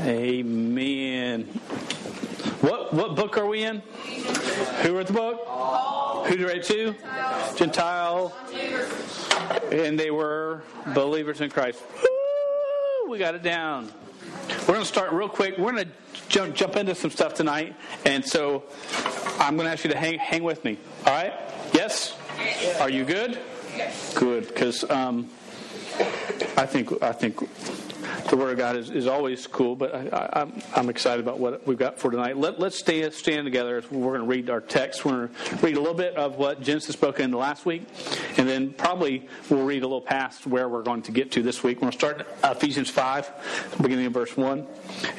Amen. What what book are we in? Who wrote the book? Who did it write to? Gentile. And they were believers in Christ. Woo! We got it down. We're going to start real quick. We're going to jump, jump into some stuff tonight. And so I'm going to ask you to hang, hang with me. All right? Yes? Are you good? Good. Because um, I think I think the Word of God is, is always cool, but I, am I'm, I'm excited about what we've got for tonight. Let, let's stand, stand together. We're going to read our text. We're going to read a little bit of what Genesis spoke in last week, and then probably we'll read a little past where we're going to get to this week. We're going to start Ephesians 5, beginning of verse 1,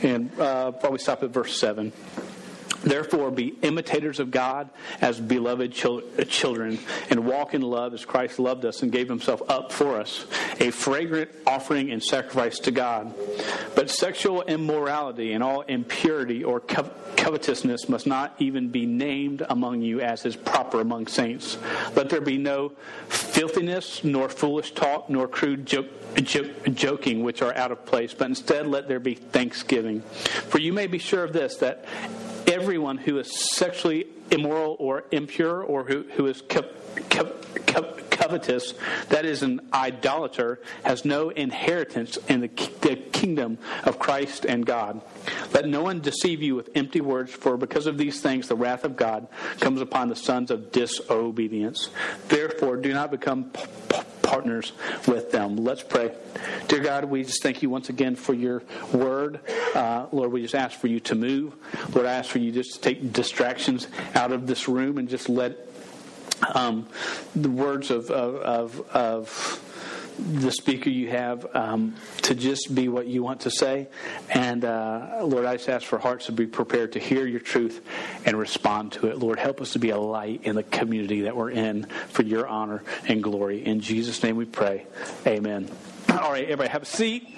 and uh, probably stop at verse 7. Therefore, be imitators of God as beloved children, and walk in love as Christ loved us and gave himself up for us, a fragrant offering and sacrifice to God. But sexual immorality and all impurity or covetousness must not even be named among you as is proper among saints. Let there be no filthiness, nor foolish talk, nor crude joke joking which are out of place, but instead let there be thanksgiving. For you may be sure of this, that everyone who is sexually immoral or impure or who, who is co- co- co- covetous, that is an idolater, has no inheritance in the, the kingdom of Christ and God. Let no one deceive you with empty words, for because of these things the wrath of God comes upon the sons of disobedience. Therefore, do not become p- p- partners with them. Let's pray. Dear God, we just thank you once again for your word. Uh, Lord, we just ask for you to move. Lord, I ask for you just to take distractions out of this room and just let um, the words of, of, of, of the speaker you have um, to just be what you want to say. And uh, Lord, I just ask for hearts to be prepared to hear your truth and respond to it. Lord, help us to be a light in the community that we're in for your honor and glory. In Jesus' name we pray. Amen. All right, everybody have a seat.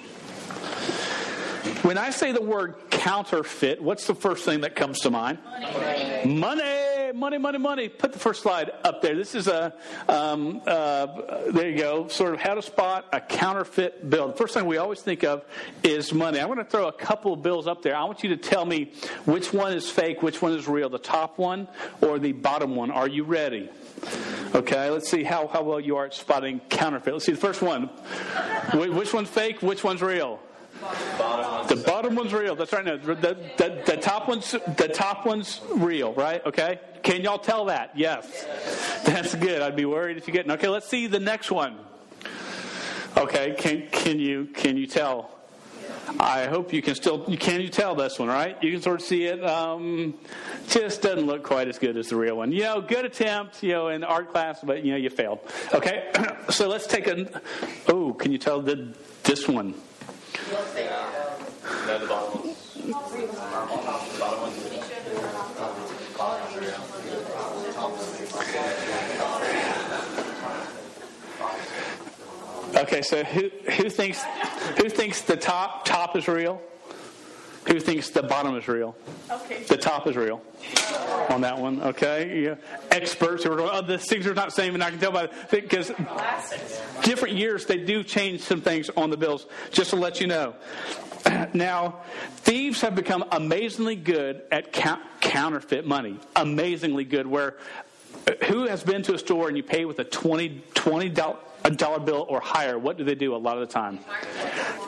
When I say the word counterfeit, what's the first thing that comes to mind? Money. Money, money, money, money. Put the first slide up there. This is a, um, uh, there you go, sort of how to spot a counterfeit bill. The first thing we always think of is money. I'm going to throw a couple of bills up there. I want you to tell me which one is fake, which one is real, the top one or the bottom one. Are you ready? Okay, let's see how, how well you are at spotting counterfeit. Let's see the first one. Which one's fake? Which one's real? The bottom one's real. That's right. No, the, the, the top one's the top one's real, right? Okay. Can y'all tell that? Yes. That's good. I'd be worried if you get. Okay. Let's see the next one. Okay. Can can you can you tell? I hope you can still can you tell this one, right? You can sort of see it. Um, just doesn't look quite as good as the real one. You know, good attempt, you know, in art class, but you know you failed. Okay, so let's take a. Oh, can you tell the this one? Okay, so who who thinks who thinks the top top is real? Who thinks the bottom is real? Okay. The top is real on that one. Okay. Yeah. Experts who are going, oh, the things are not the same, and I can tell by because different years they do change some things on the bills. Just to let you know. Now, thieves have become amazingly good at counterfeit money. Amazingly good. Where uh, who has been to a store and you pay with a 20 $20 a dollar bill or higher, what do they do a lot of the time?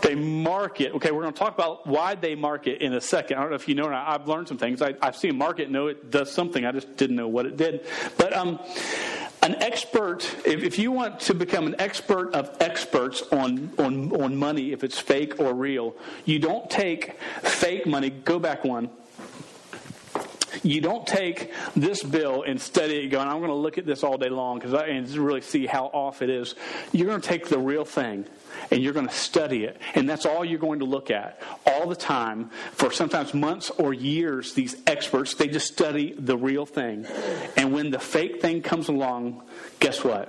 They market. Okay, we're going to talk about why they market in a second. I don't know if you know or not. I've learned some things. I, have seen market know it does something. I just didn't know what it did. But um, an expert, if, if you want to become an expert of experts on, on, on money, if it's fake or real, you don't take fake money. Go back one you don't take this bill and study it going, I'm going to look at this all day long because I and really see how off it is. You're going to take the real thing and you're going to study it. And that's all you're going to look at all the time for sometimes months or years. These experts, they just study the real thing. And when the fake thing comes along, guess what?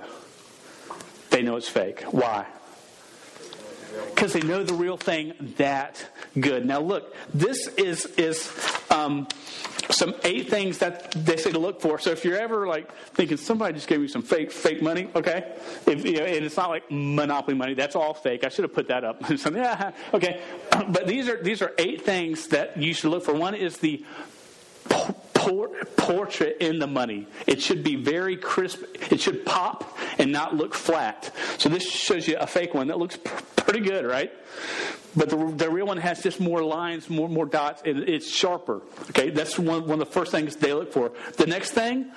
They know it's fake. Why? Because they know the real thing that good. Now, look, this is is um, some eight things that they say to look for. So if you're ever like thinking somebody just gave me some fake fake money, okay, if, you know, and it's not like monopoly money, that's all fake. I should have put that up. so, yeah, okay, but these are these are eight things that you should look for. One is the portrait in the money. It should be very crisp. It should pop and not look flat. So this shows you a fake one that looks pretty good, right? But the, the real one has just more lines, more more dots, and it's sharper. Okay, that's one, one of the first things they look for. The next thing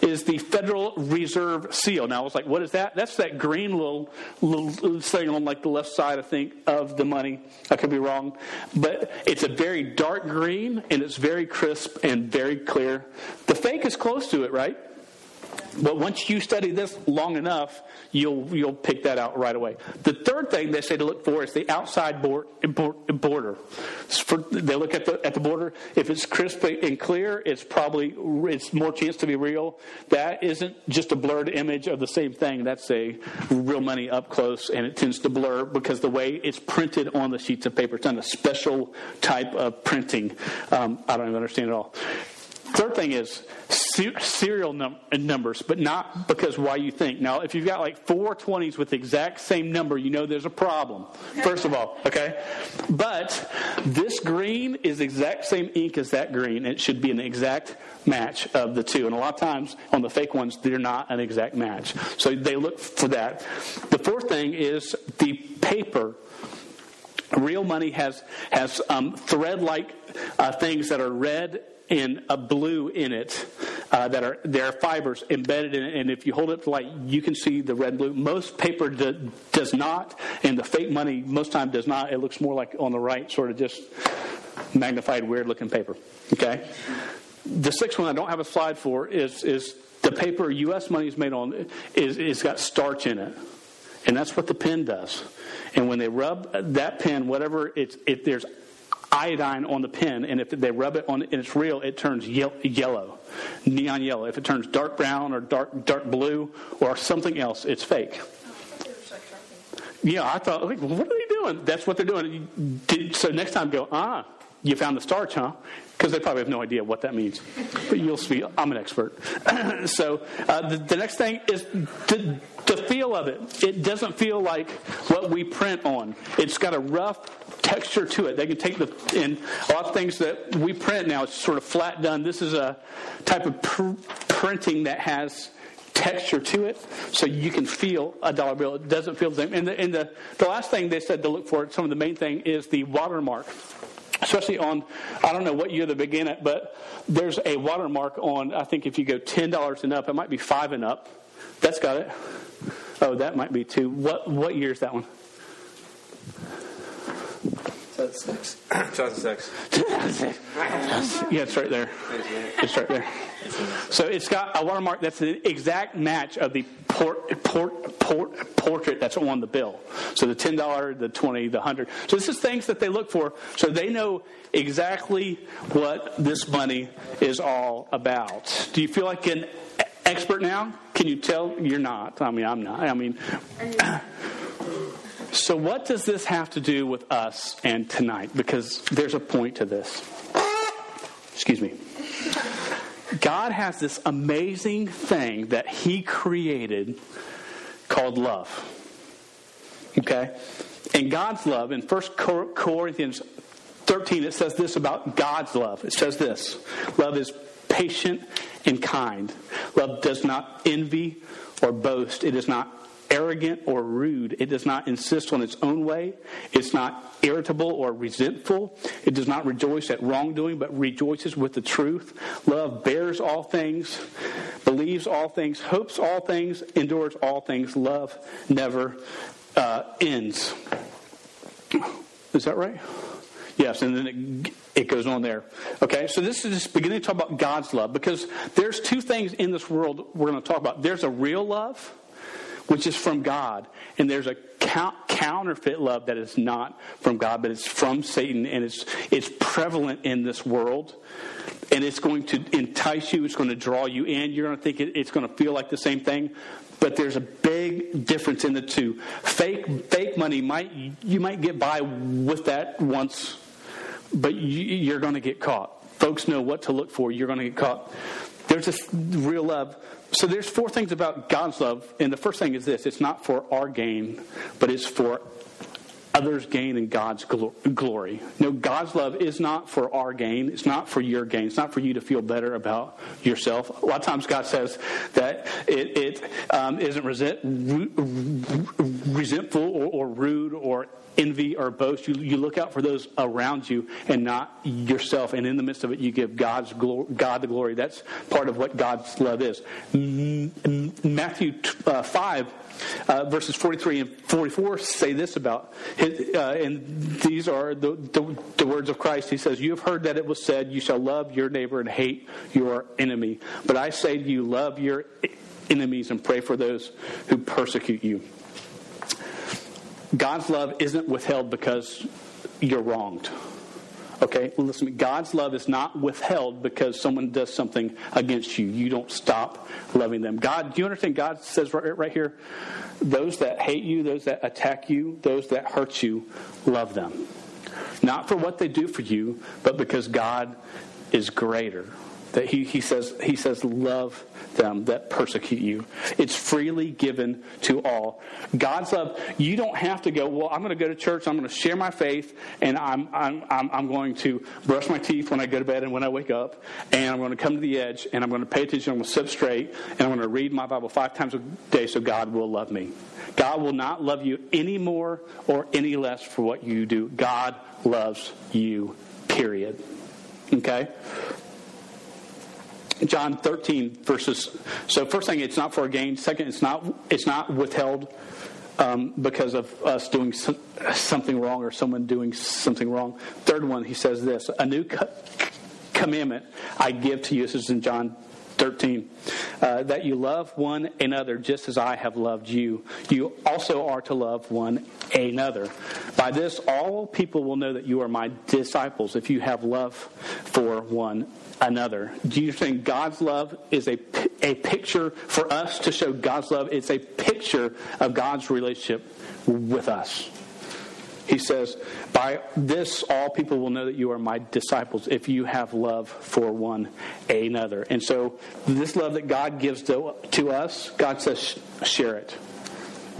is the Federal Reserve seal. Now I was like, what is that? That's that green little little thing on like the left side, I think, of the money. I could be wrong, but it's a very dark green and it's very crisp and very clear. The fake is close to it, right? But once you study this long enough, you'll you'll pick that out right away. The third thing they say to look for is the outside border. For, they look at the at the border. If it's crisp and clear, it's probably it's more chance to be real. That isn't just a blurred image of the same thing. That's a real money up close, and it tends to blur because the way it's printed on the sheets of paper. It's done a special type of printing. Um, I don't even understand it all. Third thing is serial num- numbers, but not because why you think. Now, if you've got like four 20s with the exact same number, you know there's a problem, first of all, okay? But this green is exact same ink as that green. It should be an exact match of the two. And a lot of times on the fake ones, they're not an exact match. So they look for that. The fourth thing is the paper real money has has um, thread like uh, things that are red and a blue in it uh, that are there are fibers embedded in it. And if you hold it to light you can see the red blue. Most paper do, does not and the fake money most time does not. It looks more like on the right sort of just magnified weird looking paper okay? The sixth one i don't have a slide for is is the paper us money is made on is is got starch in it. And that's what the pen does. And when they rub that pen whatever it's if there's iodine on the pen, and if they rub it on and it's real, it turns yellow, neon yellow. If it turns dark brown or dark dark blue or something else, it's fake. Yeah, I thought, like, what are they doing? That's what they're doing. So next time, go, ah, you found the starch, huh? Because they probably have no idea what that means. But you'll see, I'm an expert. so uh, the, the, next thing is the, the feel of it. It doesn't feel like what we print on. It's got a rough texture to it. They can take the and a lot of things that we print now. It's sort of flat done. This is a type of pr- printing that has texture to it, so you can feel a dollar bill. It doesn't feel the same. And the, and the, the last thing they said to look for, some of the main thing, is the watermark. Especially on, I don't know what year they begin it, but there's a watermark on, I think if you go $10 and up, it might be 5 and up. That's got it. Oh, that might be two. What, what year is that one? 2006. 2006. yeah, it's right there. It's right there. So it's got a watermark that's the exact match of the port, port, port, portrait that's on the bill. So the ten dollar, the twenty, the hundred. So this is things that they look for, so they know exactly what this money is all about. Do you feel like an expert now? Can you tell you're not? I mean, I'm not. I mean. So, what does this have to do with us and tonight? Because there's a point to this. Excuse me. God has this amazing thing that He created called love. Okay? And God's love, in 1 Corinthians 13, it says this about God's love. It says this Love is patient and kind. Love does not envy or boast. It is not arrogant or rude. It does not insist on its own way. It's not irritable or resentful. It does not rejoice at wrongdoing, but rejoices with the truth. Love bears all things, believes all things, hopes all things, endures all things. Love never uh, ends. Is that right? Yes, and then it, it goes on there. Okay, so this is just beginning to talk about God's love because there's two things in this world we're going to talk about. There's a real love which is from God. And there's a counterfeit love that is not from God, but it's from Satan, and it's, it's prevalent in this world. And it's going to entice you, it's going to draw you in. You're going to think it, it's going to feel like the same thing. But there's a big difference in the two. Fake fake money might you might get by with that once, but you, are going to get caught. Folks know what to look for. You're going to get caught. There's this real love. So there's four things about God's love, and the first thing is this: it's not for our gain, but it's for others' gain and God's glory. No, God's love is not for our gain. It's not for your gain. It's not for you to feel better about yourself. A lot of times God says that it, it um, not resent, resentful or, or rude or envy or boast. You, you look out for those around you and not yourself. And in the midst of it, you give God's God the glory. That's part of what God's love is. Matthew uh, 5 uh, verses 43 and 44 say this about his, uh, and these are the, the, the, words of Christ. He says, You have heard that it was said, You shall love your neighbor and hate your enemy. But I say to you, love your enemies and pray for those who persecute you. God's love isn't withheld because you're wronged. Okay, listen, God's love is not withheld because someone does something against you. You don't stop loving them. God, do you understand? God says right, right here, those that hate you, those that attack you, those that hurt you, love them. Not for what they do for you, but because God is greater. That he, he says he says love them that persecute you. It's freely given to all. God's love, you don't have to go, well, I'm going to go to church, I'm going to share my faith, and I'm, I'm, I'm, going to brush my teeth when I go to bed and when I wake up, and I'm going to come to the edge, and I'm going to pay attention, I'm going to sit straight, and I'm going to read my Bible five times a day so God will love me. God will not love you any more or any less for what you do. God loves you, period. Okay? John 13 verses. So first thing, it's not for a gain. Second, it's not it's not withheld um, because of us doing something wrong or someone doing something wrong. Third one, he says this: a new co- commandment I give to you. This is in John 13 uh, that you love one another just as I have loved you. You also are to love one another. By this, all people will know that you are my disciples if you have love for one another. Do you think God's love is a, a picture for us to show God's love? It's a picture of God's relationship with us. He says, By this all people will know that you are my disciples if you have love for one another. And so, this love that God gives to, to us, God says, share it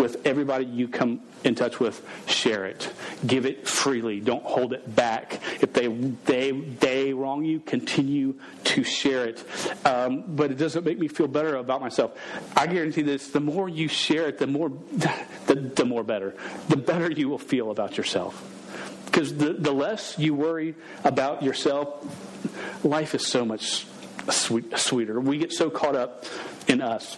with everybody you come in touch with, share it. Give it freely. Don't hold it back. If they they they wrong you, continue to share it. Um, but it doesn't make me feel better about myself. I guarantee this: the more you share it, the more the, the more better. The better you will feel about yourself. Because the, the less you worry about yourself, life is so much sweet, sweeter. We get so caught up in us.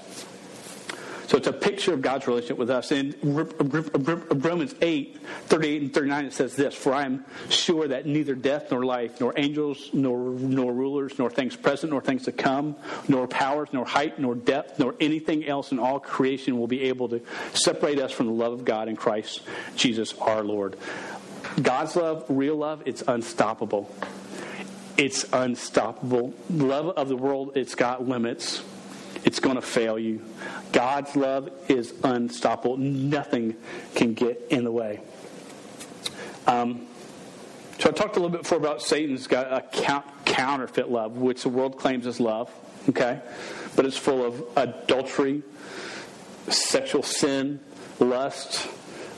So it's a picture of God's relationship with us. In Romans 8, 38 and 39, it says this For I am sure that neither death nor life, nor angels, nor, nor rulers, nor things present, nor things to come, nor powers, nor height, nor depth, nor anything else in all creation will be able to separate us from the love of God in Christ Jesus our Lord. God's love, real love, it's unstoppable. It's unstoppable. Love of the world, it's got limits. It's going to fail you. God's love is unstoppable. Nothing can get in the way. Um, so I talked a little bit before about Satan's got a counterfeit love, which the world claims is love. Okay, but it's full of adultery, sexual sin, lust,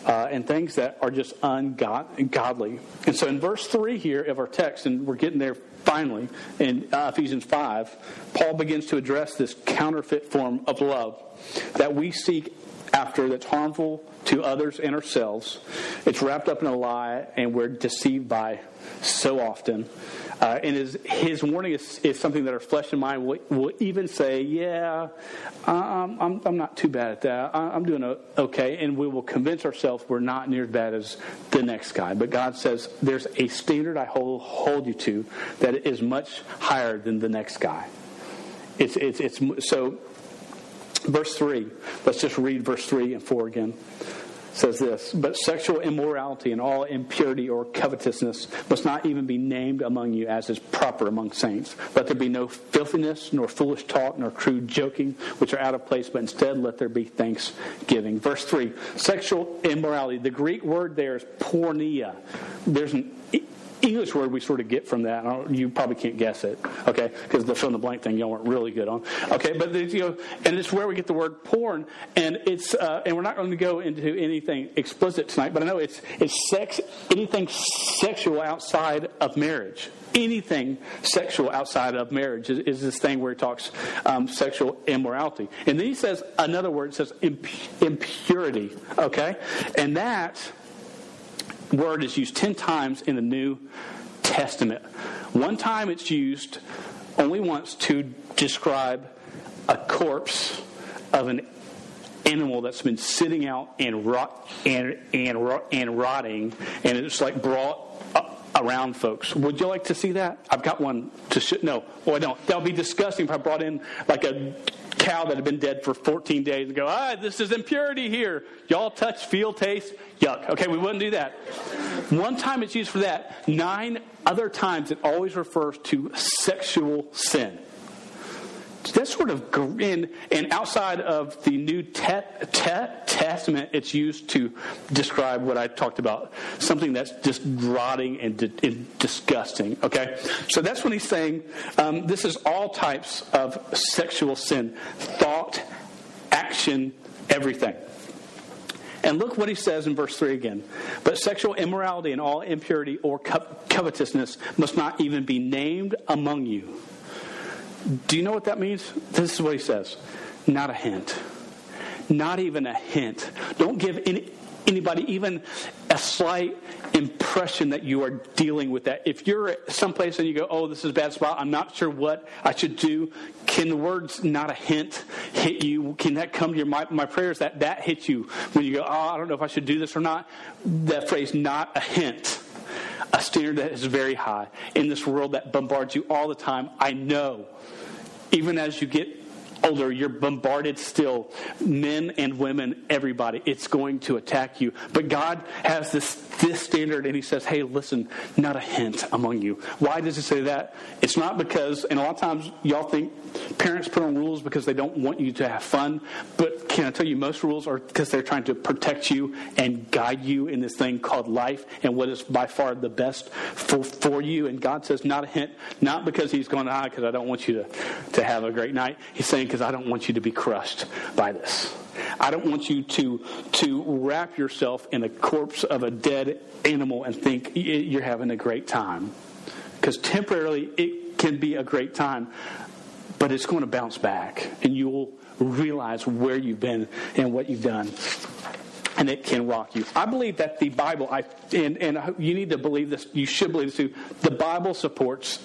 uh, and things that are just ungodly. And so in verse 3 here of our text, and we're getting there finally in uh, Ephesians 5, Paul begins to address this counterfeit form of love that we seek after that's harmful to others and ourselves. It's wrapped up in a lie, and we're deceived by so often. Uh, and his, his warning is, is something that our flesh and mind will, will even say, Yeah, I'm, I'm, not too bad at that. I'm doing okay. And we will convince ourselves we're not near as bad as the next guy. But God says, There's a standard I hold, hold you to that is much higher than the next guy. It's, it's, it's so Verse 3. Let's just read verse 3 and 4 again. Says this, but sexual immorality and all impurity or covetousness must not even be named among you as is proper among saints. Let there be no filthiness, nor foolish talk, nor crude joking, which are out of place, but instead let there be thanksgiving. Verse 3 sexual immorality. The Greek word there is porneia. There's an English word we sort of get from that. You probably can't guess it, okay? Because the fill in the blank thing y'all weren't really good on, okay? But you know, and it's where we get the word porn, and it's uh, and we're not going to go into anything explicit tonight, but I know it's it's sex, anything sexual outside of marriage. Anything sexual outside of marriage is, is this thing where he talks um, sexual immorality, and then he says another word says imp- impurity, okay, and that word is used 10 times in the New Testament. One time it's used only once to describe a corpse of an animal that's been sitting out and rot and and and rotting, and it's like brought around folks. Would you like to see that? I've got one to show. No, well, I don't. That would be disgusting if I brought in like a cow that had been dead for 14 days and go, ah, this is impurity here. Y'all touch, feel, taste, yuck. Okay, we wouldn't do that. One time it's used for that. Nine other times it always refers to sexual sin that's sort of and, and outside of the New te- te- Testament, it's used to describe what I talked about, something that's just rotting and, di- and disgusting. Okay, so that's when he's saying um, this is all types of sexual sin, thought, action, everything. And look what he says in verse 3 again. But sexual immorality and all impurity or co- covetousness must not even be named among you do you know what that means? This is what he says not a hint. Not even a hint. Don't give any, anybody even a slight impression that you are dealing with that. If you're someplace and you go, oh, this is a bad spot, I'm not sure what I should do, can the words not a hint hit you? Can that come to your my, my prayer is that that hits you when you go, oh, I don't know if I should do this or not. That phrase, not a hint. A standard that is very high in this world that bombards you all the time. I know even as you get older, you're bombarded still. Men and women, everybody. It's going to attack you. But God has this, this standard, and He says, hey, listen, not a hint among you. Why does He say that? It's not because, and a lot of times y'all think parents put on rules because they don't want you to have fun. But can I tell you, most rules are because they're trying to protect you and guide you in this thing called life and what is by far the best for, for you. And God says, not a hint, not because He's going, ah, because I don't want you to, to have a great night. He's saying, because I don't want you to be crushed by this. I don't want you to, to wrap yourself in a corpse of a dead animal and think you're having a great time. Because temporarily it can be a great time, but it's going to bounce back and you will realize where you've been and what you've done and it can rock you. I believe that the Bible, I, and, and you need to believe this, you should believe this too, the Bible supports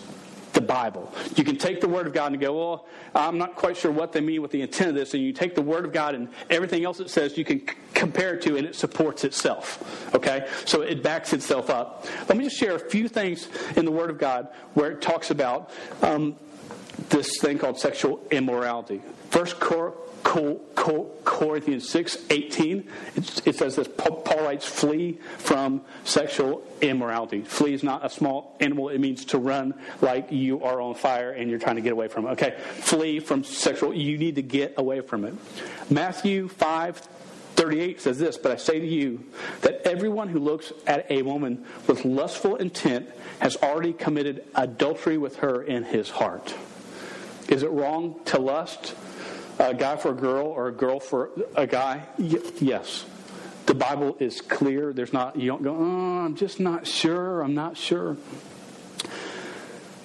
the Bible. You can take the Word of God and go, well, I'm not quite sure what they mean with the intent of this. And you take the Word of God and everything else it says, you can compare it to, and it supports itself. Okay? So it backs itself up. Let me just share a few things in the Word of God where it talks about um, this thing called sexual immorality. First Cor- Corinthians 6 18, it, says this Paul writes, flee from sexual immorality. Flee is not a small animal, it means to run like you are on fire and you're trying to get away from it. Okay, flee from sexual, you need to get away from it. Matthew 5 38 says this, but I say to you that everyone who looks at a woman with lustful intent has already committed adultery with her in his heart. Is it wrong to lust? A guy for a girl or a girl for a guy? Y- yes. The Bible is clear. There's not, you don't go, oh, I'm just not sure. I'm not sure.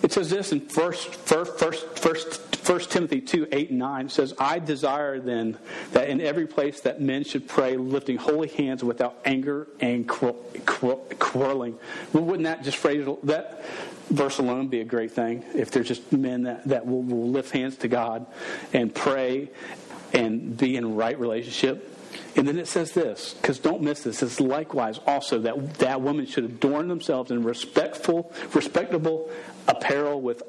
It says this in first, first, first, first, first Timothy 2 8 and 9. Says, I desire then that in every place that men should pray, lifting holy hands without anger and quarreling. Wouldn't that just phrase that? verse alone be a great thing if there's just men that, that will, will lift hands to God and pray and be in right relationship. And then it says this, because don't miss this. It's likewise also that that woman should adorn themselves in respectful, respectable apparel with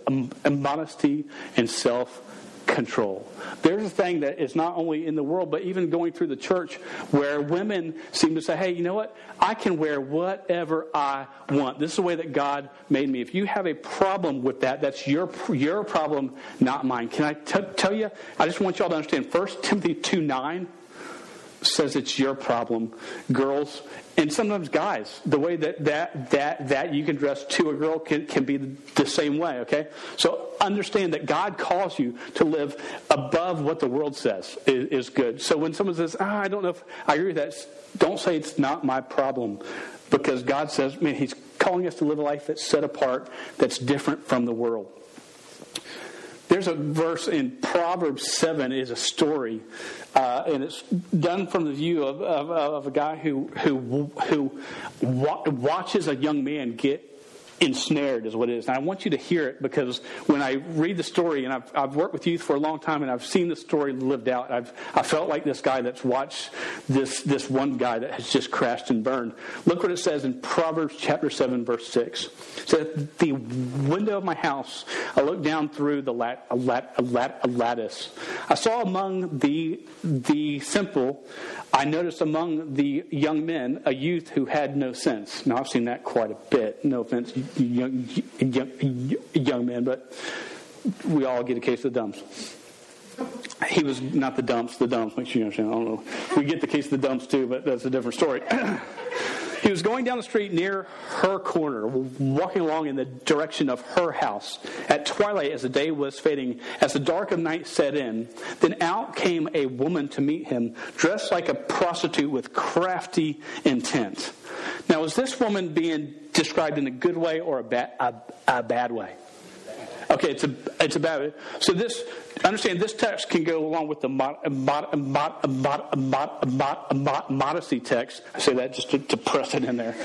modesty and self control. There's a thing that is not only in the world, but even going through the church where women seem to say, hey, you know what? I can wear whatever I want. This is the way that God made me. If you have a problem with that, that's your, your problem, not mine. Can I t- tell you? I just want y'all to understand 1 Timothy 2 9 says it's your problem. Girls, and sometimes guys, the way that that that that you can dress to a girl can, can be the same way, okay? So understand that God calls you to live above what the world says is, is good. So when someone says, oh, I don't know if I agree with that, don't say it's not my problem. Because God says, man, He's calling us to live a life that's set apart, that's different from the world. There's a verse in Proverbs 7 is a story, uh, and it's done from the view of, of, of a guy who, who, who watches a young man get ensnared is what it is. And I want you to hear it because when I read the story, and I've, I've worked with youth for a long time, and I've seen the story lived out. I've I felt like this guy that's watched this this one guy that has just crashed and burned. Look what it says in Proverbs chapter seven, verse six. It says, "The window of my house, I looked down through the lat, a lat, a lat, a lattice. I saw among the the simple." I noticed among the young men a youth who had no sense. Now, I've seen that quite a bit. No offense, young, young, young but we all get a case of the dumps. He was not the dumps, the dumps. Make sure you understand. I don't know. We get the case of the dumps too, but that's a different story. He was going down the street near her corner, walking along in the direction of her house. At twilight, as the day was fading, as the dark of night set in, then out came a woman to meet him, dressed like a prostitute with crafty intent. Now, is this woman being described in a good way or a, ba- a, a bad way? Okay, it's a it's a bad. So this understand this text can go along with the mod, mod, mod, modesty text. I say that just to, to press it in there.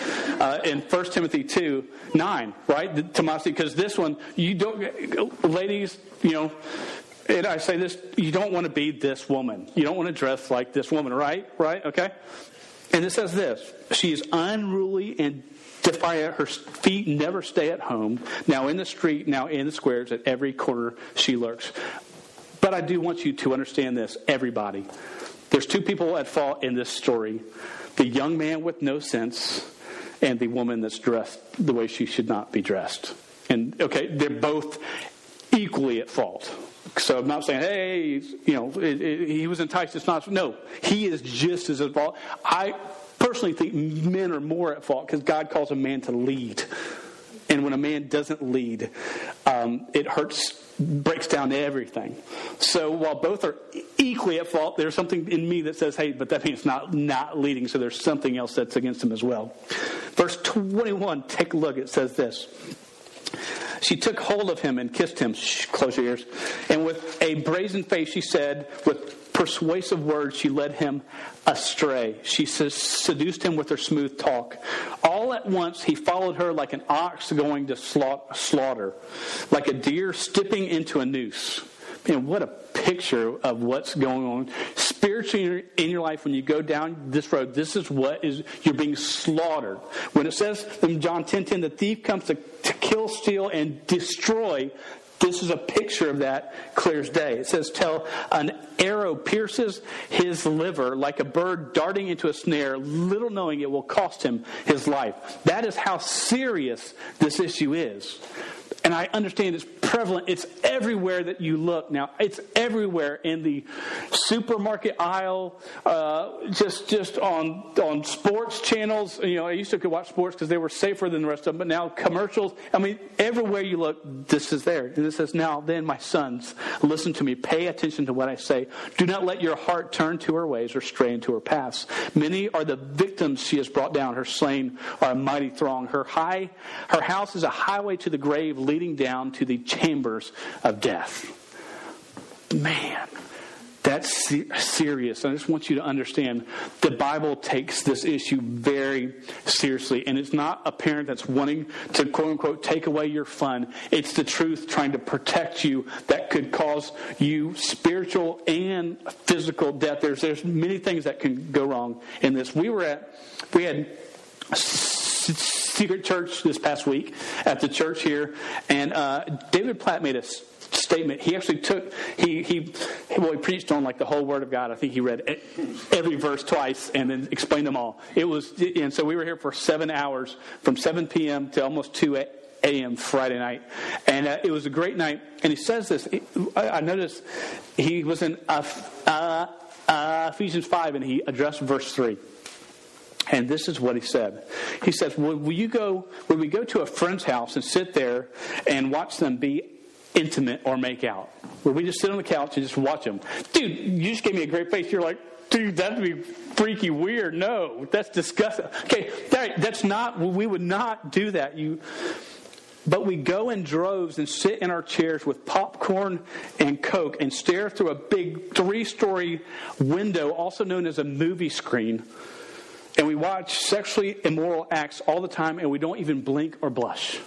Uh, in 1 Timothy two nine, right? To modesty because this one you don't, ladies, you know. And I say this, you don't want to be this woman. You don't want to dress like this woman, right? Right? Okay? And it says this She is unruly and defiant. Her feet never stay at home. Now in the street, now in the squares, at every corner she lurks. But I do want you to understand this, everybody. There's two people at fault in this story the young man with no sense, and the woman that's dressed the way she should not be dressed. And, okay, they're both equally at fault. So I'm not saying, hey, you know, it, it, he was enticed. It's not. No, he is just as at fault. I personally think men are more at fault because God calls a man to lead. And when a man doesn't lead, um, it hurts, breaks down everything. So while both are equally at fault, there's something in me that says, hey, but that means not, not leading. So there's something else that's against him as well. Verse 21, take a look. It says this. She took hold of him and kissed him. Shh, close your ears. And with a brazen face, she said, with persuasive words, she led him astray. She seduced him with her smooth talk. All at once, he followed her like an ox going to slaughter, like a deer stepping into a noose. Man, what a picture of what's going on spiritually in your life when you go down this road. This is what is you're being slaughtered. When it says in John 10 10, the thief comes to, to kill, steal, and destroy, this is a picture of that clear as day. It says, Till an arrow pierces his liver like a bird darting into a snare, little knowing it will cost him his life. That is how serious this issue is. And I understand it's prevalent. It's everywhere that you look now. It's everywhere in the supermarket aisle, uh, just just on on sports channels. You know, I used to could watch sports because they were safer than the rest of them. But now commercials. I mean, everywhere you look, this is there. And it says, "Now then, my sons, listen to me. Pay attention to what I say. Do not let your heart turn to her ways or stray into her paths. Many are the victims she has brought down. Her slain are a mighty throng. Her high, her house is a highway to the grave." Leading down to the chambers of death. Man, that's serious. I just want you to understand the Bible takes this issue very seriously. And it's not a parent that's wanting to, quote unquote, take away your fun. It's the truth trying to protect you that could cause you spiritual and physical death. There's, there's many things that can go wrong in this. We were at, we had secret church this past week at the church here, and uh, David Platt made a statement. He actually took he he well he preached on like the whole Word of God. I think he read every verse twice and then explained them all. It was and so we were here for seven hours from 7 p.m. to almost 2 a.m. Friday night, and uh, it was a great night. And he says this. I, I noticed he was in uh, uh, uh, Ephesians five, and he addressed verse three. And this is what he said. He says, will, will you go, will we go to a friend's house and sit there and watch them be intimate or make out? Where we just sit on the couch and just watch them? Dude, you just gave me a great face. You're like, dude, that'd be freaky weird. No, that's disgusting. Okay, that, that's not, we would not do that. You, but we go in droves and sit in our chairs with popcorn and Coke and stare through a big three story window, also known as a movie screen. And we watch sexually immoral acts all the time and we don't even blink or blush.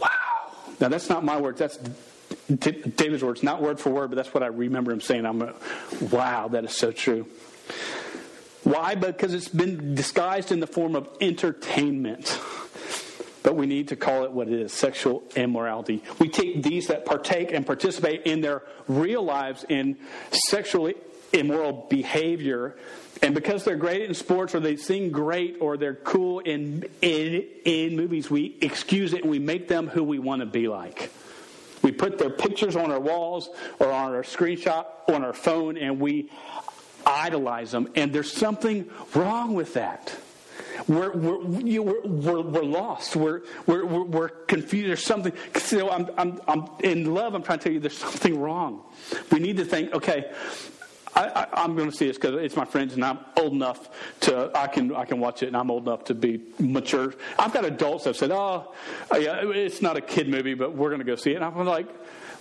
Wow. Now, that's not my words. That's David's words. Not word for word, but that's what I remember him saying. I'm, a, wow, that is so true. Why? Because it's been disguised in the form of entertainment. But we need to call it what it is sexual immorality. We take these that partake and participate in their real lives in sexually immoral behavior and because they're great in sports or they sing great or they're cool in, in, in movies, we excuse it and we make them who we want to be like. We put their pictures on our walls or on our screenshot on our phone and we idolize them. And there's something wrong with that. We're, we're, you, we're, we're, we're, lost. We're, we're, we're, confused. There's something. Know, I'm, I'm, I'm in love. I'm trying to tell you there's something wrong. We need to think, okay, I, am going to see this because it's my friends, and I'm old enough to I can I can watch it, and I'm old enough to be mature. I've got adults that have said, "Oh, yeah, it's not a kid movie, but we're going to go see it." And I'm like,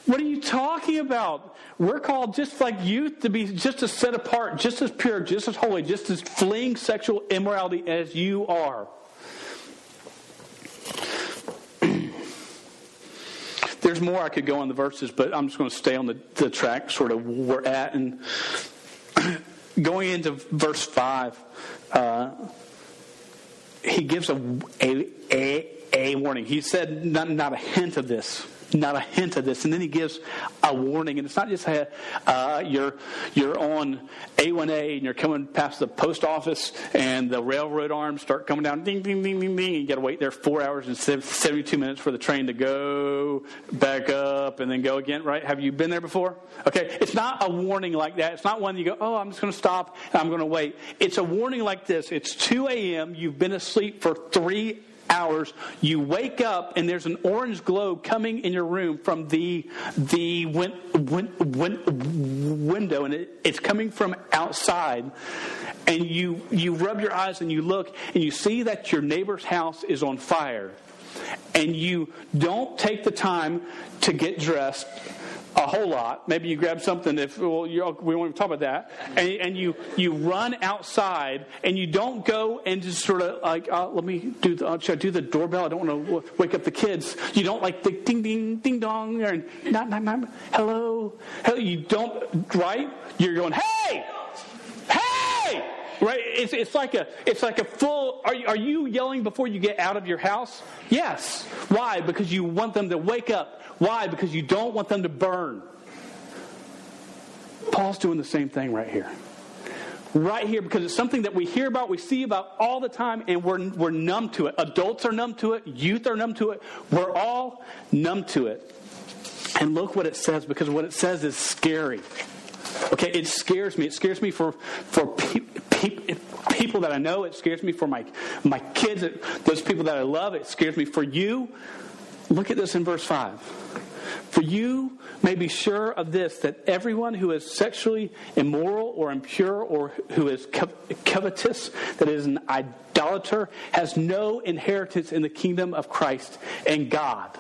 "What are you talking about? We're called just like youth to be just as set apart, just as pure, just as holy, just as fleeing sexual immorality as you are." There's more I could go on the verses, but I'm just going to stay on the, the track sort of where we're at. And going into verse 5, uh, he gives a, a, a, a warning. He said not, not a hint of this not a hint of this. And then he gives a warning, and it's not just uh, you're you're on A1A and you're coming past the post office, and the railroad arms start coming down, ding ding ding ding ding. You got to wait there four hours and seventy two minutes for the train to go back up and then go again. Right? Have you been there before? Okay, it's not a warning like that. It's not one you go, oh, I'm just going to stop and I'm going to wait. It's a warning like this. It's 2 a.m. You've been asleep for three hours, you wake up and there's an orange glow coming in your room from the the win, win, win, window, and it, it's coming from outside. And you you rub your eyes and you look and you see that your neighbor's house is on fire, and you don't take the time to get dressed a whole lot. Maybe you grab something if well, we won't even talk about that, and, and, you you run outside and you don't go and just sort of like uh, let me do the, uh, should I do the doorbell? I don't want to wake up the kids. You don't like the ding ding ding dong or not not not hello hello. You don't right. You're going hey right. It's it's like a it's like a full. Are are you yelling before you get out of your house? Yes. Why? Because you want them to wake up why? Because you don't want them to burn. Paul's doing the same thing right here. Right here, because it's something that we hear about, we see about all the time, and we're, we're numb to it. Adults are numb to it, youth are numb to it. We're all numb to it. And look what it says, because what it says is scary. Okay, it scares me. It scares me for, for pe- pe- people that I know. It scares me for my, my kids, those people that I love. It scares me for you. Look at this in verse 5. For you may be sure of this that everyone who is sexually immoral or impure or who is covetous, that is an idolater, has no inheritance in the kingdom of Christ and God.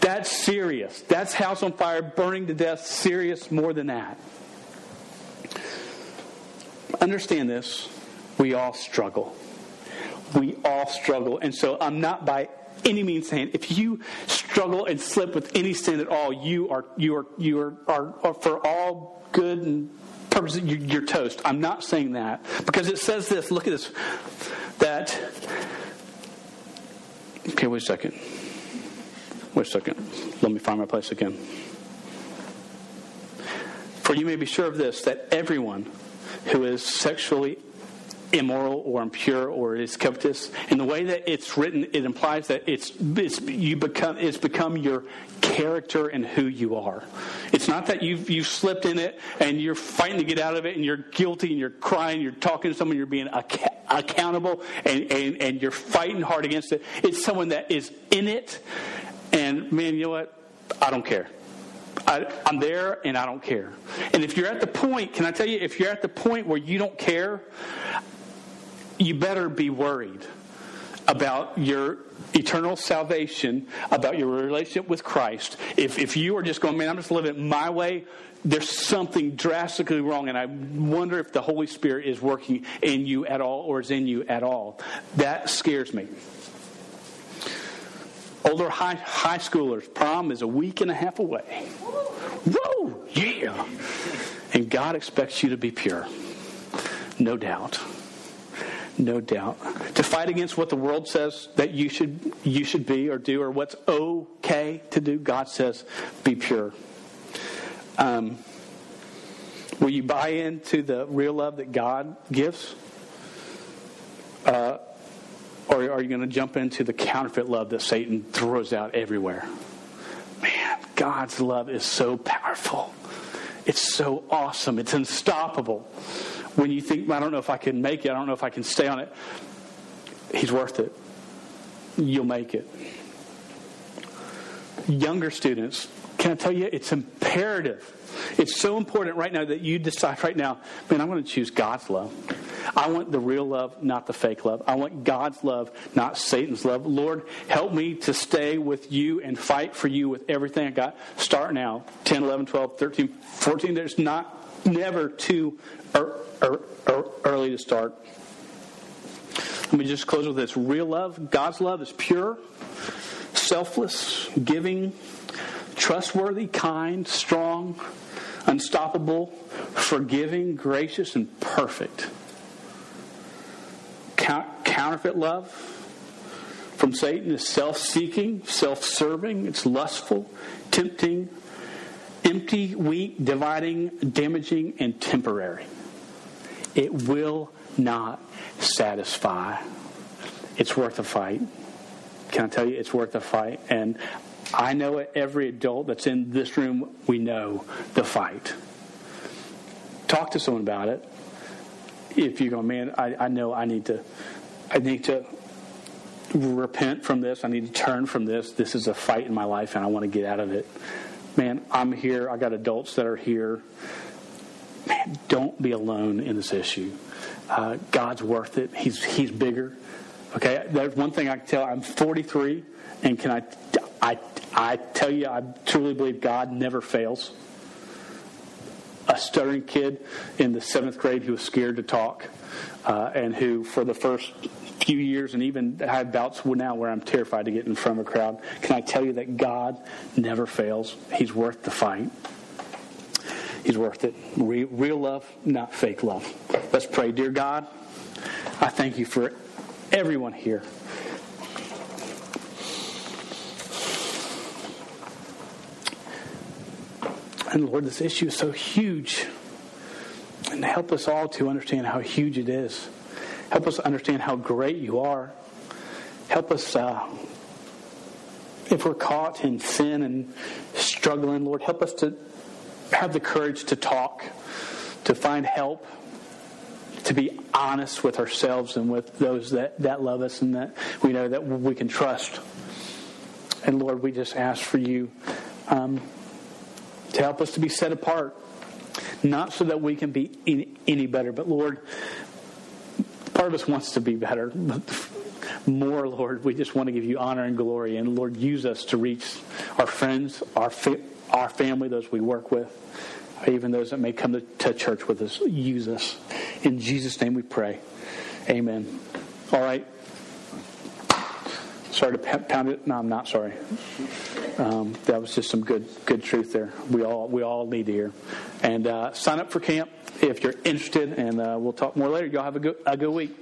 That's serious. That's house on fire, burning to death, serious more than that. Understand this. We all struggle. We all struggle. And so I'm not by any means saying if you struggle and slip with any sin at all, you are you are you are, are, are for all good and purposes you're toast. I'm not saying that because it says this. Look at this. That okay. Wait a second. Wait a second. Let me find my place again. For you may be sure of this that everyone who is sexually immoral or impure or is covetous. In the way that it's written, it implies that it's, it's you become it's become your character and who you are. It's not that you've you've slipped in it and you're fighting to get out of it and you're guilty and you're crying, you're talking to someone, you're being ac- accountable and, and, and you're fighting hard against it. It's someone that is in it and man, you know what? I don't care. I, am there and I don't care. And if you're at the point, can I tell you, if you're at the point where you don't care, you better be worried about your eternal salvation, about your relationship with Christ. If, if you are just going, man, I'm just living my way, there's something drastically wrong, and I wonder if the Holy Spirit is working in you at all or is in you at all. That scares me. Older high, high schoolers, prom is a week and a half away. Whoa, yeah. And God expects you to be pure. No doubt no doubt. To fight against what the world says that you should you should be or do, or what's okay to do, God says, be pure. Um, will you buy into the real love that God gives? Uh, or are you going to jump into the counterfeit love that Satan throws out everywhere? Man, God's love is so powerful. It's so awesome. It's unstoppable when you think, I don't know if I can make it, I don't know if I can stay on it, He's worth it. You'll make it. Younger students, can I tell you, it's imperative. It's so important right now that you decide right now, man, I'm going to choose God's love. I want the real love, not the fake love. I want God's love, not Satan's love. Lord, help me to stay with you and fight for you with everything I got. Start now 10, 11, 12, 13, 14. There's not never too early to start. Let me just close with this. Real love, God's love is pure, selfless, giving, trustworthy, kind, strong, unstoppable, forgiving, gracious, and perfect. Counterfeit love from Satan is self seeking, self serving, it's lustful, tempting, empty, weak, dividing, damaging, and temporary. It will not satisfy. It's worth a fight. Can I tell you, it's worth a fight? And I know every adult that's in this room, we know the fight. Talk to someone about it. If you go, man, I, I know I need to, I need to repent from this. I need to turn from this. This is a fight in my life, and I want to get out of it man, I'm here. I got adults that are here. Man, don't be alone in this issue. Uh, God's worth it. He's He's bigger. Okay, there's one thing I can tell. I'm 43, and can I, I, I tell you, I truly believe God never fails. A stuttering kid in the seventh grade who was scared to talk, uh, and who, for the first few years and even I have bouts now where I'm terrified to get in front of a crowd. Can I tell you that God never fails? He's worth the fight. He's worth it. Real, real love, not fake love. Let's pray. Dear God, I thank you for everyone here. And Lord, this issue is so huge. And help us all to understand how huge it is. Help us understand how great you are. Help us, uh, if we're caught in sin and struggling, Lord, help us to have the courage to talk, to find help, to be honest with ourselves and with those that, that love us and that we know that we can trust. And Lord, we just ask for you um, to help us to be set apart, not so that we can be any, any better, but Lord, part of us wants to be better. More, Lord, we just want to give you honor and glory. And Lord, use us to reach our friends, our, fa- our family, those we work with, even those that may come to, to church with us. Use us. In Jesus' name we pray. Amen. All right. Sorry to pound it. No, I'm not sorry. Um, that was just some good good truth there. We all we all need to hear. And uh, sign up for camp if you're interested, and uh, we'll talk more later. Y'all have a good, a good week.